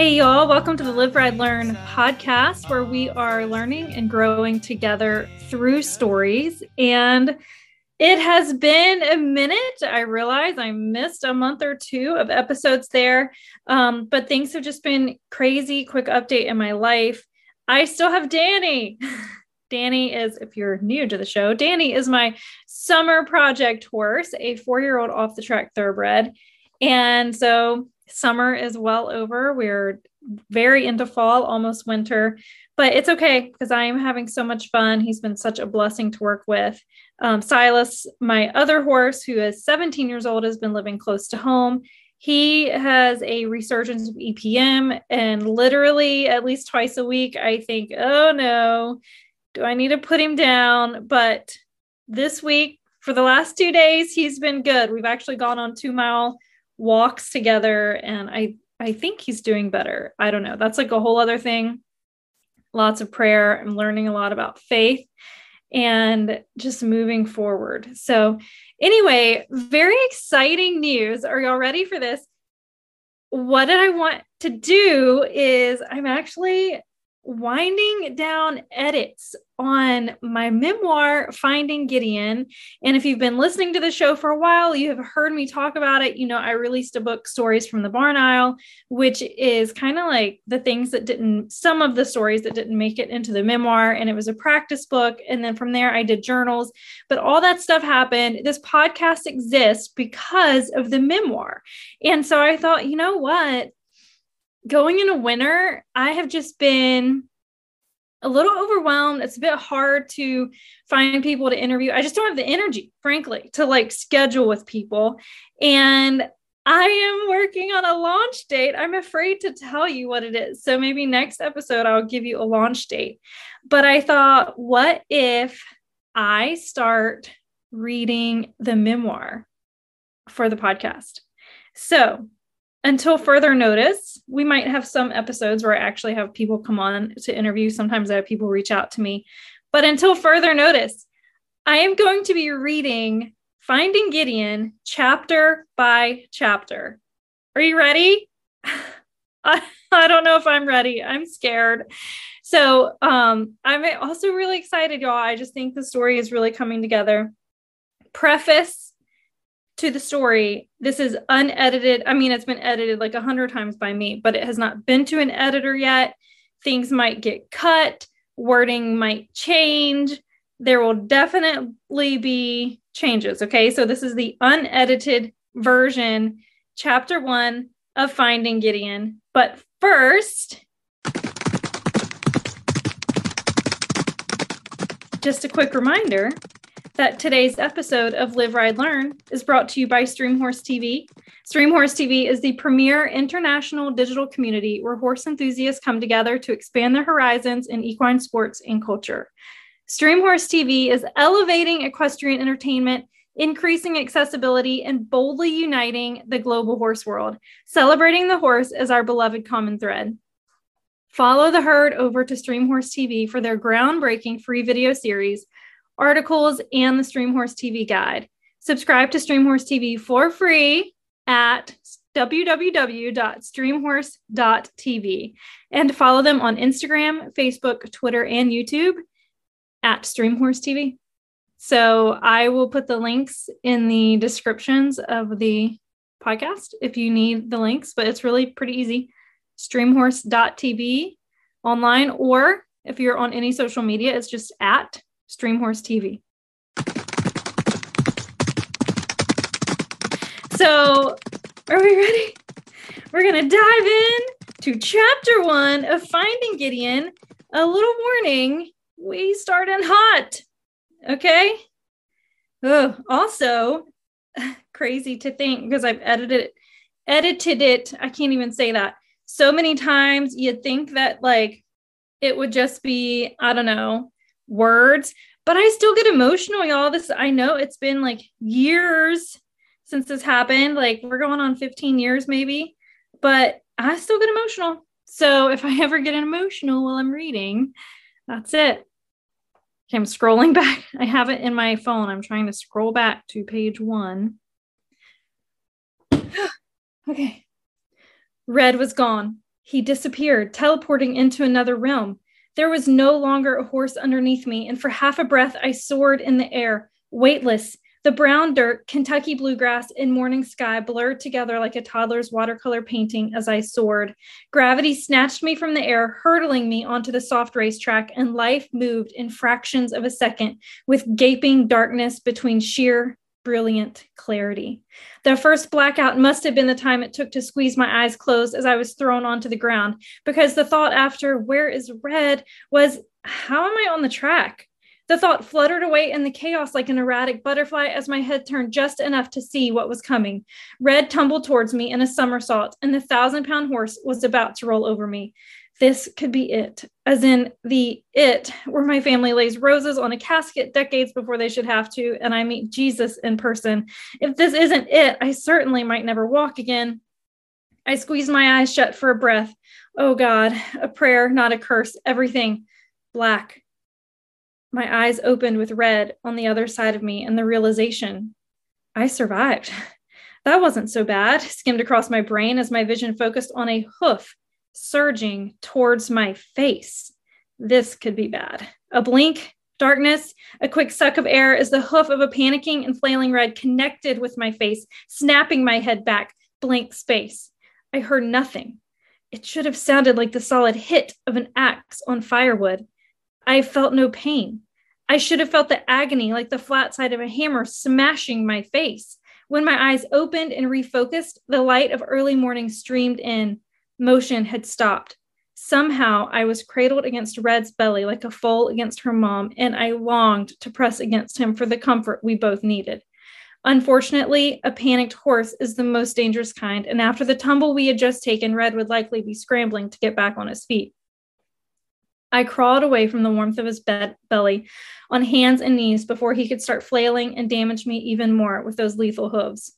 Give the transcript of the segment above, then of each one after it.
Hey, y'all, welcome to the Live, Ride, Learn podcast, where we are learning and growing together through stories. And it has been a minute. I realize I missed a month or two of episodes there, um, but things have just been crazy. Quick update in my life. I still have Danny. Danny is, if you're new to the show, Danny is my summer project horse, a four year old off the track thoroughbred. And so summer is well over. We're very into fall, almost winter, but it's okay because I am having so much fun. He's been such a blessing to work with. Um, Silas, my other horse, who is 17 years old, has been living close to home. He has a resurgence of EPM, and literally at least twice a week, I think, oh no, do I need to put him down? But this week, for the last two days, he's been good. We've actually gone on two mile walks together and I I think he's doing better. I don't know. That's like a whole other thing. Lots of prayer. I'm learning a lot about faith and just moving forward. So, anyway, very exciting news. Are y'all ready for this? What did I want to do is I'm actually winding down edits on my memoir, Finding Gideon. And if you've been listening to the show for a while, you have heard me talk about it. You know, I released a book, Stories from the Barn Aisle, which is kind of like the things that didn't, some of the stories that didn't make it into the memoir. And it was a practice book. And then from there, I did journals. But all that stuff happened. This podcast exists because of the memoir. And so I thought, you know what? Going into winter, I have just been a little overwhelmed. It's a bit hard to find people to interview. I just don't have the energy, frankly, to like schedule with people. And I am working on a launch date. I'm afraid to tell you what it is. So maybe next episode, I'll give you a launch date. But I thought, what if I start reading the memoir for the podcast? So until further notice, we might have some episodes where I actually have people come on to interview. Sometimes I have people reach out to me. But until further notice, I am going to be reading Finding Gideon chapter by chapter. Are you ready? I, I don't know if I'm ready. I'm scared. So um, I'm also really excited, y'all. I just think the story is really coming together. Preface to the story, this is unedited. I mean, it's been edited like a hundred times by me, but it has not been to an editor yet. Things might get cut, wording might change. There will definitely be changes. Okay. So this is the unedited version, chapter one of Finding Gideon. But first, just a quick reminder that today's episode of Live, Ride, Learn is brought to you by Streamhorse TV. Streamhorse TV is the premier international digital community where horse enthusiasts come together to expand their horizons in equine sports and culture. Streamhorse TV is elevating equestrian entertainment, increasing accessibility, and boldly uniting the global horse world, celebrating the horse as our beloved common thread. Follow the herd over to Streamhorse TV for their groundbreaking free video series articles, and the Streamhorse TV guide. Subscribe to Streamhorse TV for free at www.streamhorse.tv and follow them on Instagram, Facebook, Twitter, and YouTube at Streamhorse TV. So I will put the links in the descriptions of the podcast if you need the links, but it's really pretty easy. Streamhorse.tv online, or if you're on any social media, it's just at Streamhorse TV. So, are we ready? We're going to dive in to chapter one of Finding Gideon. A little warning we start in hot. Okay. Oh, also, crazy to think because I've edited it, edited it. I can't even say that so many times. You'd think that like it would just be, I don't know, words, but I still get emotional, y'all. This I know it's been like years since this happened. Like we're going on 15 years maybe, but I still get emotional. So if I ever get emotional while I'm reading, that's it. Okay, I'm scrolling back. I have it in my phone. I'm trying to scroll back to page one. okay. Red was gone. He disappeared, teleporting into another realm. There was no longer a horse underneath me, and for half a breath, I soared in the air, weightless. The brown dirt, Kentucky bluegrass, and morning sky blurred together like a toddler's watercolor painting as I soared. Gravity snatched me from the air, hurtling me onto the soft racetrack, and life moved in fractions of a second with gaping darkness between sheer brilliant clarity. The first blackout must have been the time it took to squeeze my eyes closed as I was thrown onto the ground, because the thought after, where is red, was, how am I on the track? The thought fluttered away in the chaos like an erratic butterfly as my head turned just enough to see what was coming. Red tumbled towards me in a somersault, and the thousand pound horse was about to roll over me this could be it, as in the it where my family lays roses on a casket decades before they should have to, and I meet Jesus in person. If this isn't it, I certainly might never walk again. I squeezed my eyes shut for a breath. Oh God, a prayer, not a curse, everything black. My eyes opened with red on the other side of me, and the realization I survived. That wasn't so bad, skimmed across my brain as my vision focused on a hoof surging towards my face. This could be bad. A blink, darkness, a quick suck of air as the hoof of a panicking and flailing red connected with my face, snapping my head back, blank space. I heard nothing. It should have sounded like the solid hit of an axe on firewood. I felt no pain. I should have felt the agony like the flat side of a hammer smashing my face. When my eyes opened and refocused, the light of early morning streamed in motion had stopped. Somehow I was cradled against Red's belly like a foal against her mom, and I longed to press against him for the comfort we both needed. Unfortunately, a panicked horse is the most dangerous kind, and after the tumble we had just taken, Red would likely be scrambling to get back on his feet. I crawled away from the warmth of his bed- belly on hands and knees before he could start flailing and damage me even more with those lethal hooves.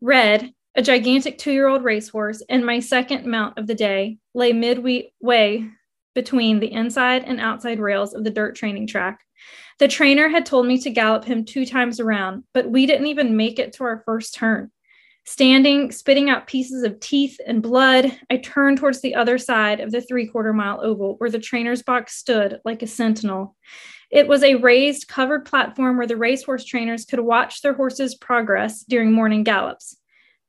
Red, a gigantic two year old racehorse, and my second mount of the day lay midway between the inside and outside rails of the dirt training track. The trainer had told me to gallop him two times around, but we didn't even make it to our first turn. Standing, spitting out pieces of teeth and blood, I turned towards the other side of the three quarter mile oval where the trainer's box stood like a sentinel. It was a raised, covered platform where the racehorse trainers could watch their horses' progress during morning gallops.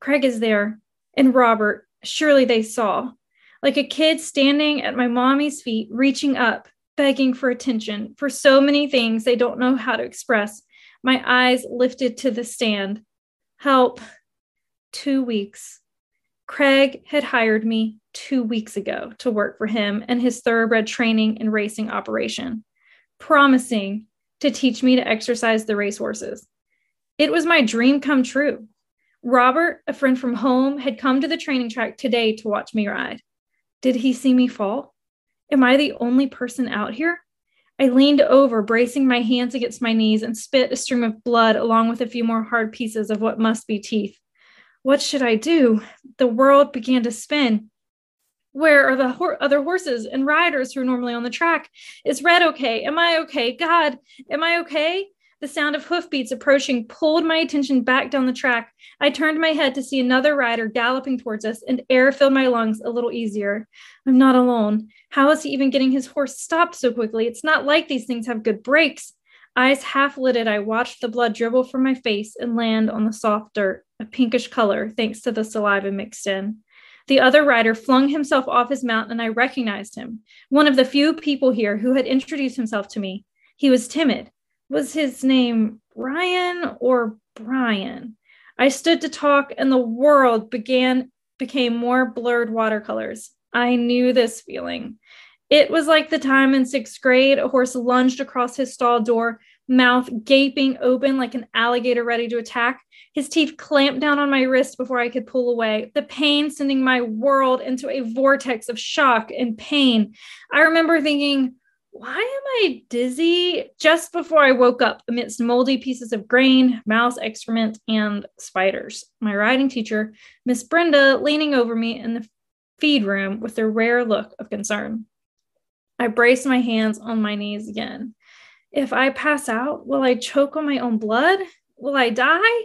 Craig is there, and Robert, surely they saw. Like a kid standing at my mommy's feet, reaching up, begging for attention for so many things they don't know how to express. My eyes lifted to the stand. Help. Two weeks. Craig had hired me two weeks ago to work for him and his thoroughbred training and racing operation, promising to teach me to exercise the racehorses. It was my dream come true. Robert, a friend from home, had come to the training track today to watch me ride. Did he see me fall? Am I the only person out here? I leaned over, bracing my hands against my knees, and spit a stream of blood along with a few more hard pieces of what must be teeth. What should I do? The world began to spin. Where are the ho- other horses and riders who are normally on the track? Is Red okay? Am I okay? God, am I okay? The sound of hoofbeats approaching pulled my attention back down the track. I turned my head to see another rider galloping towards us, and air filled my lungs a little easier. I'm not alone. How is he even getting his horse stopped so quickly? It's not like these things have good brakes. Eyes half lidded, I watched the blood dribble from my face and land on the soft dirt, a pinkish color thanks to the saliva mixed in. The other rider flung himself off his mount, and I recognized him, one of the few people here who had introduced himself to me. He was timid, was his name Ryan or Brian? I stood to talk and the world began became more blurred watercolors. I knew this feeling. It was like the time in sixth grade a horse lunged across his stall door, mouth gaping open like an alligator ready to attack. His teeth clamped down on my wrist before I could pull away, the pain sending my world into a vortex of shock and pain. I remember thinking, why am I dizzy? Just before I woke up amidst moldy pieces of grain, mouse excrement, and spiders. My riding teacher, Miss Brenda, leaning over me in the feed room with a rare look of concern. I braced my hands on my knees again. If I pass out, will I choke on my own blood? Will I die?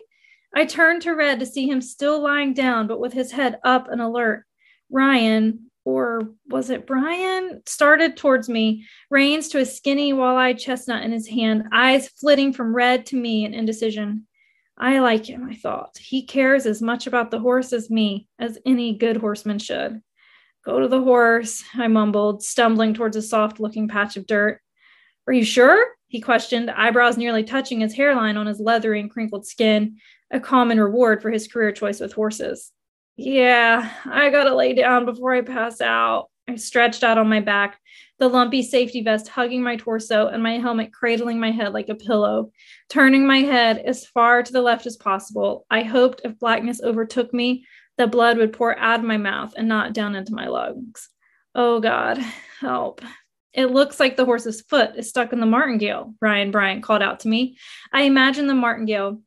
I turned to Red to see him still lying down, but with his head up and alert. Ryan, or was it Brian, started towards me, reins to a skinny, wall eyed chestnut in his hand, eyes flitting from red to me in indecision. I like him, I thought. He cares as much about the horse as me, as any good horseman should. Go to the horse, I mumbled, stumbling towards a soft looking patch of dirt. Are you sure? He questioned, eyebrows nearly touching his hairline on his leathery and crinkled skin, a common reward for his career choice with horses. Yeah, I gotta lay down before I pass out. I stretched out on my back, the lumpy safety vest hugging my torso and my helmet cradling my head like a pillow. Turning my head as far to the left as possible, I hoped if blackness overtook me, the blood would pour out of my mouth and not down into my lungs. Oh God, help. It looks like the horse's foot is stuck in the martingale, Ryan Bryant called out to me. I imagine the martingale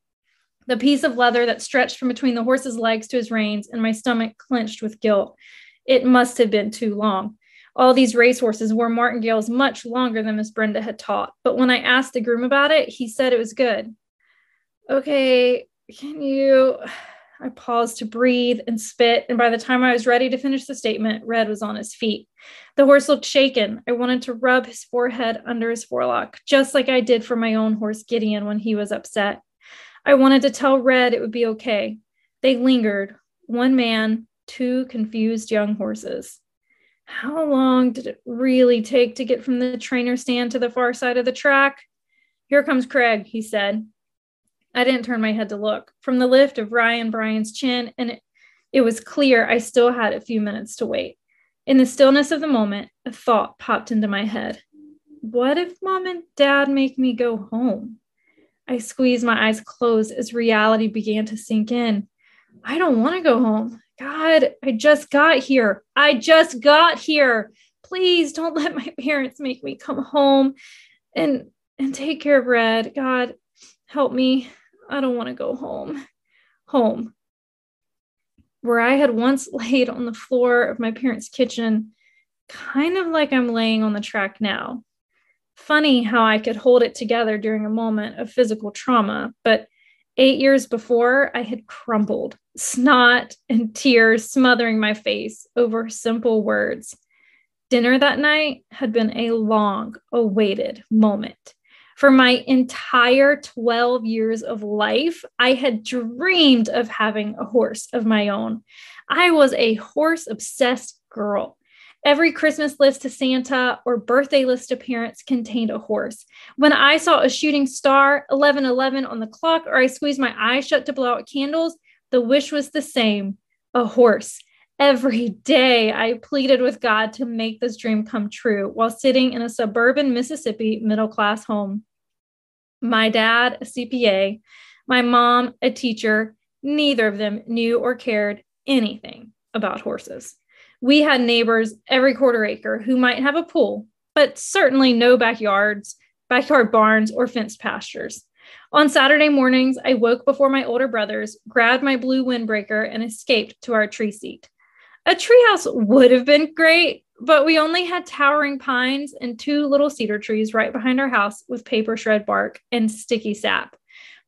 the piece of leather that stretched from between the horse's legs to his reins, and my stomach clenched with guilt. It must have been too long. All these racehorses wore martingales much longer than Miss Brenda had taught, but when I asked the groom about it, he said it was good. Okay, can you? I paused to breathe and spit, and by the time I was ready to finish the statement, Red was on his feet. The horse looked shaken. I wanted to rub his forehead under his forelock, just like I did for my own horse Gideon when he was upset. I wanted to tell Red it would be okay. They lingered, one man, two confused young horses. How long did it really take to get from the trainer stand to the far side of the track? Here comes Craig, he said. I didn't turn my head to look. From the lift of Ryan Bryant's chin, and it, it was clear I still had a few minutes to wait. In the stillness of the moment, a thought popped into my head. What if mom and dad make me go home? I squeezed my eyes closed as reality began to sink in. I don't want to go home. God, I just got here. I just got here. Please don't let my parents make me come home and and take care of Red. God, help me. I don't want to go home. Home. Where I had once laid on the floor of my parents' kitchen, kind of like I'm laying on the track now funny how I could hold it together during a moment of physical trauma, but eight years before, I had crumbled, snot and tears smothering my face over simple words. Dinner that night had been a long awaited moment. For my entire 12 years of life, I had dreamed of having a horse of my own. I was a horse obsessed girl. Every Christmas list to Santa or birthday list to parents contained a horse. When I saw a shooting star, 1111 on the clock, or I squeezed my eyes shut to blow out candles, the wish was the same a horse. Every day I pleaded with God to make this dream come true while sitting in a suburban Mississippi middle class home. My dad, a CPA, my mom, a teacher, neither of them knew or cared anything about horses. We had neighbors every quarter acre who might have a pool, but certainly no backyards, backyard barns, or fenced pastures. On Saturday mornings, I woke before my older brothers, grabbed my blue windbreaker, and escaped to our tree seat. A treehouse would have been great, but we only had towering pines and two little cedar trees right behind our house with paper shred bark and sticky sap.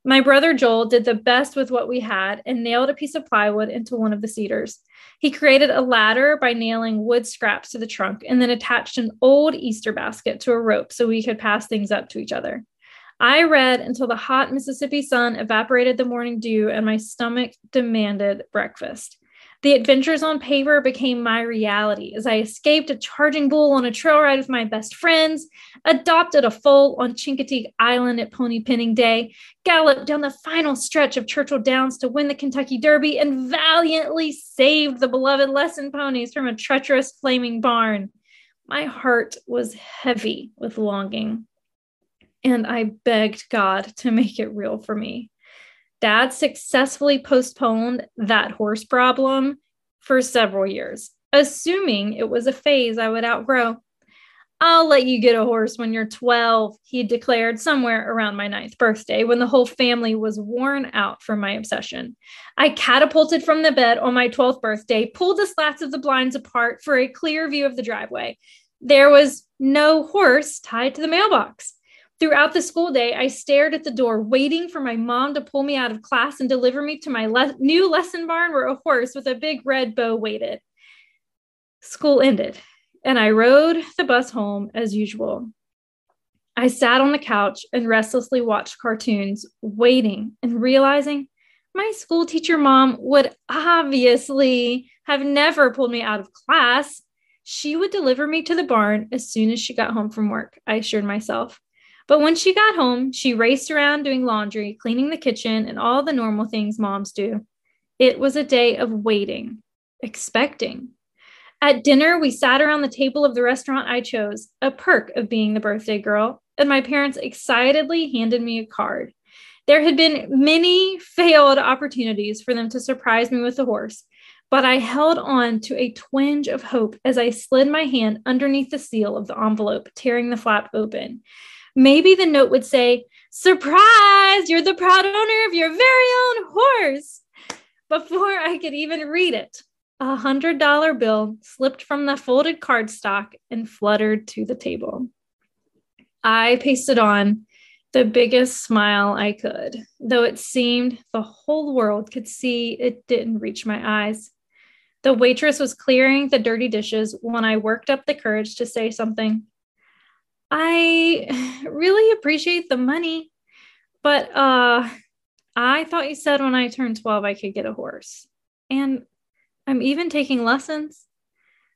My brother Joel did the best with what we had and nailed a piece of plywood into one of the cedars. He created a ladder by nailing wood scraps to the trunk and then attached an old Easter basket to a rope so we could pass things up to each other. I read until the hot Mississippi sun evaporated the morning dew and my stomach demanded breakfast. The adventures on paper became my reality as I escaped a charging bull on a trail ride with my best friends, adopted a foal on Chincoteague Island at pony penning day, galloped down the final stretch of Churchill Downs to win the Kentucky Derby, and valiantly saved the beloved lesson ponies from a treacherous flaming barn. My heart was heavy with longing, and I begged God to make it real for me dad successfully postponed that horse problem for several years, assuming it was a phase I would outgrow. I'll let you get a horse when you're 12, he declared somewhere around my ninth birthday when the whole family was worn out from my obsession. I catapulted from the bed on my 12th birthday, pulled the slats of the blinds apart for a clear view of the driveway. There was no horse tied to the mailbox. Throughout the school day, I stared at the door, waiting for my mom to pull me out of class and deliver me to my le- new lesson barn where a horse with a big red bow waited. School ended, and I rode the bus home as usual. I sat on the couch and restlessly watched cartoons, waiting and realizing my school teacher mom would obviously have never pulled me out of class. She would deliver me to the barn as soon as she got home from work, I assured myself. But when she got home, she raced around doing laundry, cleaning the kitchen, and all the normal things moms do. It was a day of waiting, expecting. At dinner, we sat around the table of the restaurant I chose, a perk of being the birthday girl, and my parents excitedly handed me a card. There had been many failed opportunities for them to surprise me with a horse, but I held on to a twinge of hope as I slid my hand underneath the seal of the envelope, tearing the flap open. Maybe the note would say, Surprise! You're the proud owner of your very own horse. Before I could even read it, a hundred dollar bill slipped from the folded cardstock and fluttered to the table. I pasted on the biggest smile I could, though it seemed the whole world could see it didn't reach my eyes. The waitress was clearing the dirty dishes when I worked up the courage to say something. I really appreciate the money, but uh I thought you said when I turned 12 I could get a horse. And I'm even taking lessons.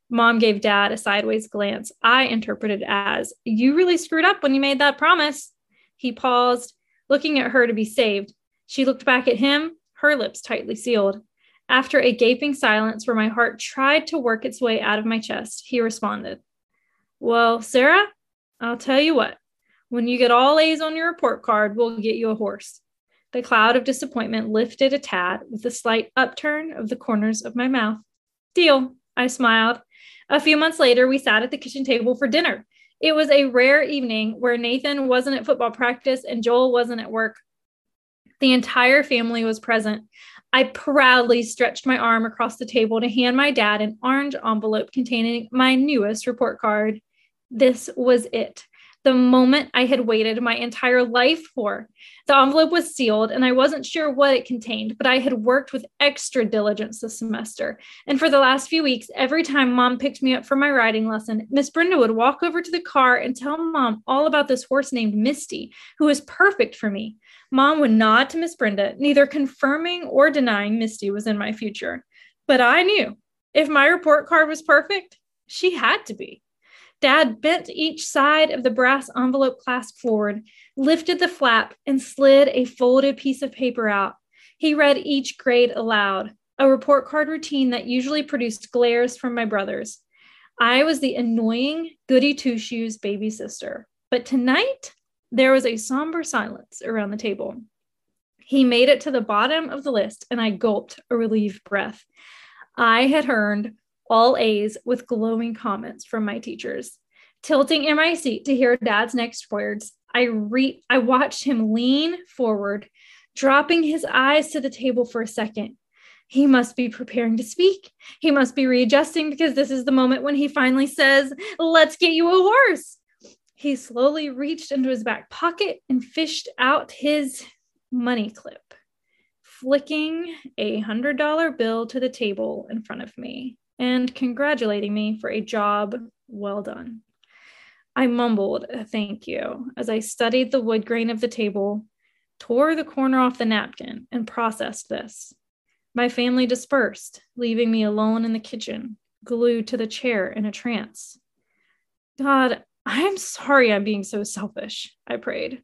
Mom gave dad a sideways glance I interpreted as, You really screwed up when you made that promise. He paused, looking at her to be saved. She looked back at him, her lips tightly sealed. After a gaping silence where my heart tried to work its way out of my chest, he responded, Well, Sarah, I'll tell you what, when you get all A's on your report card, we'll get you a horse. The cloud of disappointment lifted a tad with a slight upturn of the corners of my mouth. Deal, I smiled. A few months later, we sat at the kitchen table for dinner. It was a rare evening where Nathan wasn't at football practice and Joel wasn't at work. The entire family was present. I proudly stretched my arm across the table to hand my dad an orange envelope containing my newest report card. This was it the moment I had waited my entire life for. The envelope was sealed, and I wasn't sure what it contained, but I had worked with extra diligence this semester. And for the last few weeks, every time mom picked me up for my riding lesson, Miss Brenda would walk over to the car and tell mom all about this horse named Misty, who was perfect for me. Mom would nod to Miss Brenda, neither confirming or denying Misty was in my future. But I knew if my report card was perfect, she had to be. Dad bent each side of the brass envelope clasp forward, lifted the flap, and slid a folded piece of paper out. He read each grade aloud, a report card routine that usually produced glares from my brothers. I was the annoying goody two shoes baby sister. But tonight, there was a somber silence around the table. He made it to the bottom of the list, and I gulped a relieved breath. I had earned all A's with glowing comments from my teachers. Tilting in my seat to hear dad's next words, I re- I watched him lean forward, dropping his eyes to the table for a second. He must be preparing to speak. He must be readjusting because this is the moment when he finally says, Let's get you a horse. He slowly reached into his back pocket and fished out his money clip, flicking a hundred dollar bill to the table in front of me and congratulating me for a job well done. I mumbled a thank you as I studied the wood grain of the table, tore the corner off the napkin, and processed this. My family dispersed, leaving me alone in the kitchen, glued to the chair in a trance. God, I'm sorry I'm being so selfish, I prayed,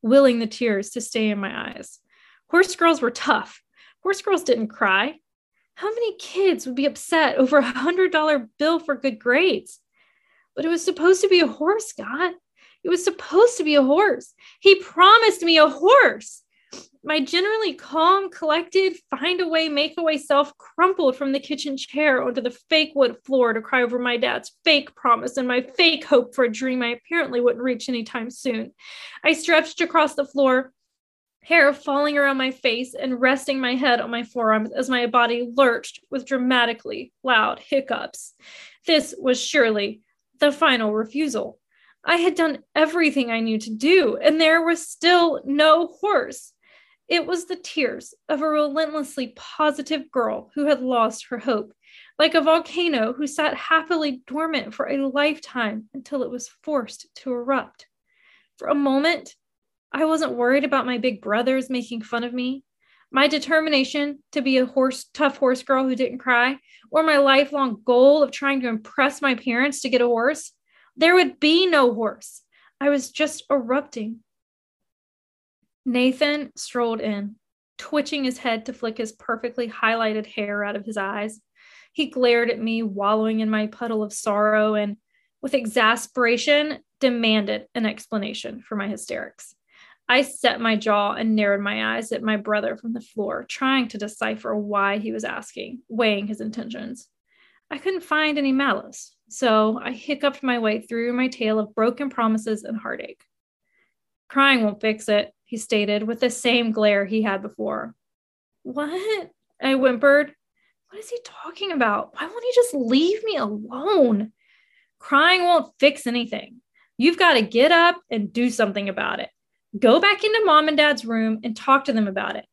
willing the tears to stay in my eyes. Horse girls were tough. Horse girls didn't cry. How many kids would be upset over a hundred dollar bill for good grades? But it was supposed to be a horse, God. It was supposed to be a horse. He promised me a horse. My generally calm, collected, find a way, make a way self crumpled from the kitchen chair onto the fake wood floor to cry over my dad's fake promise and my fake hope for a dream I apparently wouldn't reach anytime soon. I stretched across the floor, hair falling around my face and resting my head on my forearms as my body lurched with dramatically loud hiccups. This was surely the final refusal. I had done everything I knew to do, and there was still no horse. It was the tears of a relentlessly positive girl who had lost her hope. like a volcano who sat happily dormant for a lifetime until it was forced to erupt. For a moment, I wasn't worried about my big brothers making fun of me, my determination to be a horse, tough horse girl who didn't cry, or my lifelong goal of trying to impress my parents to get a horse. There would be no horse. I was just erupting. Nathan strolled in, twitching his head to flick his perfectly highlighted hair out of his eyes. He glared at me, wallowing in my puddle of sorrow, and with exasperation, demanded an explanation for my hysterics. I set my jaw and narrowed my eyes at my brother from the floor, trying to decipher why he was asking, weighing his intentions. I couldn't find any malice, so I hiccuped my way through my tale of broken promises and heartache. Crying won't fix it, he stated with the same glare he had before. What? I whimpered. What is he talking about? Why won't he just leave me alone? Crying won't fix anything. You've got to get up and do something about it. Go back into mom and dad's room and talk to them about it.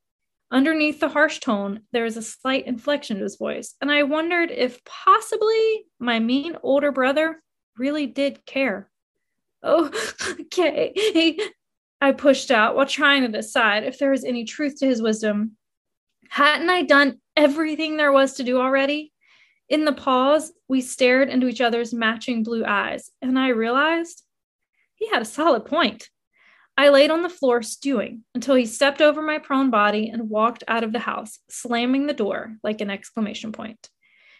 Underneath the harsh tone, there was a slight inflection to his voice, and I wondered if possibly my mean older brother really did care. Oh, okay. I pushed out while trying to decide if there was any truth to his wisdom. Hadn't I done everything there was to do already? In the pause, we stared into each other's matching blue eyes, and I realized he had a solid point. I laid on the floor stewing until he stepped over my prone body and walked out of the house, slamming the door like an exclamation point.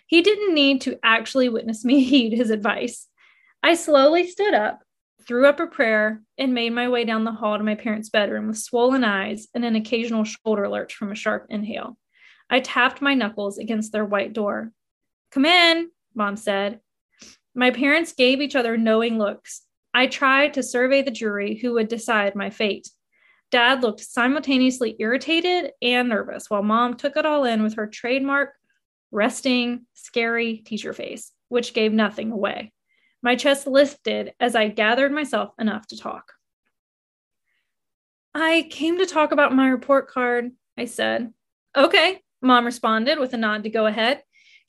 He didn't need to actually witness me heed his advice. I slowly stood up, threw up a prayer, and made my way down the hall to my parents' bedroom with swollen eyes and an occasional shoulder lurch from a sharp inhale. I tapped my knuckles against their white door. Come in, mom said. My parents gave each other knowing looks, I tried to survey the jury who would decide my fate. Dad looked simultaneously irritated and nervous, while mom took it all in with her trademark, resting, scary teacher face, which gave nothing away. My chest lifted as I gathered myself enough to talk. I came to talk about my report card, I said. Okay, mom responded with a nod to go ahead,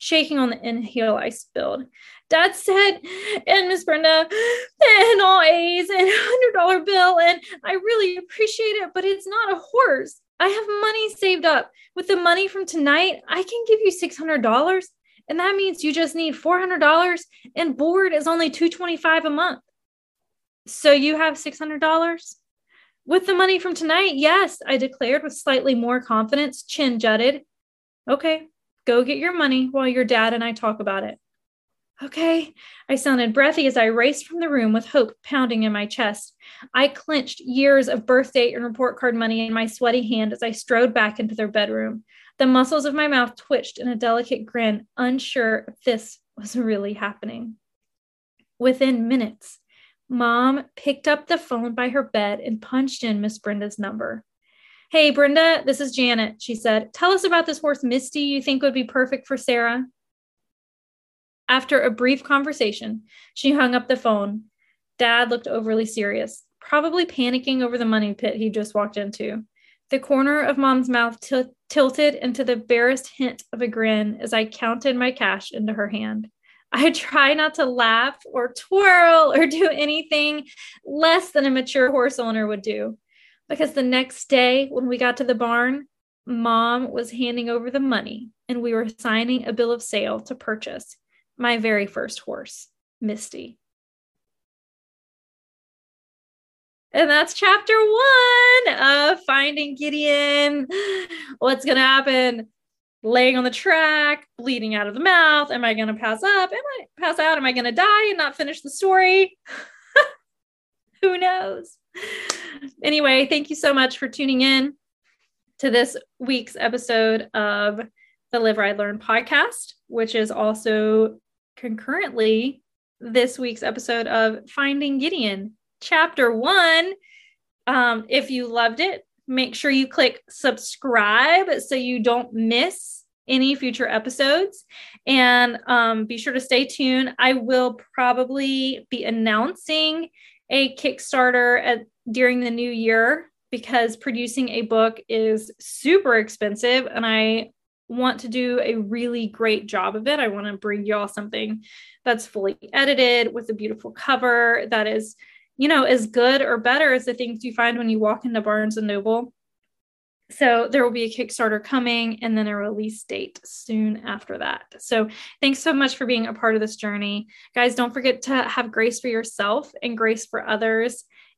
shaking on the inhale I spilled. Dad said, and Miss Brenda, and all A's and hundred dollar bill, and I really appreciate it, but it's not a horse. I have money saved up. With the money from tonight, I can give you six hundred dollars, and that means you just need four hundred dollars, and board is only two twenty five a month. So you have six hundred dollars. With the money from tonight, yes, I declared with slightly more confidence, chin jutted. Okay, go get your money while your dad and I talk about it. Okay. I sounded breathy as I raced from the room with hope pounding in my chest. I clenched years of birthday and report card money in my sweaty hand as I strode back into their bedroom. The muscles of my mouth twitched in a delicate grin, unsure if this was really happening. Within minutes, Mom picked up the phone by her bed and punched in Miss Brenda's number. Hey, Brenda, this is Janet, she said. Tell us about this horse, Misty, you think would be perfect for Sarah. After a brief conversation, she hung up the phone. Dad looked overly serious, probably panicking over the money pit he just walked into. The corner of mom's mouth t- tilted into the barest hint of a grin as I counted my cash into her hand. I try not to laugh or twirl or do anything less than a mature horse owner would do. Because the next day, when we got to the barn, mom was handing over the money and we were signing a bill of sale to purchase my very first horse, Misty. And that's chapter one of Finding Gideon. What's going to happen? Laying on the track, bleeding out of the mouth. Am I going to pass up? Am I pass out? Am I going to die and not finish the story? Who knows? Anyway, thank you so much for tuning in to this week's episode of the Live Ride Learn podcast, which is also concurrently this week's episode of Finding Gideon, chapter one. Um, if you loved it, make sure you click subscribe so you don't miss any future episodes. And um, be sure to stay tuned. I will probably be announcing a Kickstarter at, during the new year because producing a book is super expensive and I want to do a really great job of it. I want to bring you all something that's fully edited with a beautiful cover that is, you know, as good or better as the things you find when you walk into Barnes and Noble. So there will be a Kickstarter coming and then a release date soon after that. So thanks so much for being a part of this journey. Guys, don't forget to have grace for yourself and grace for others.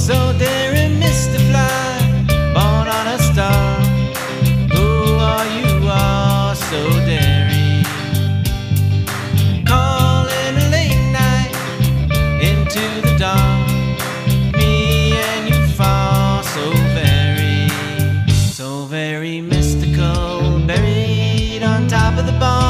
so daring, Mr. Fly, born on a star. Who are you? Are so daring. Calling a late night into the dawn. Me and you fall so very, so very mystical, buried on top of the barn.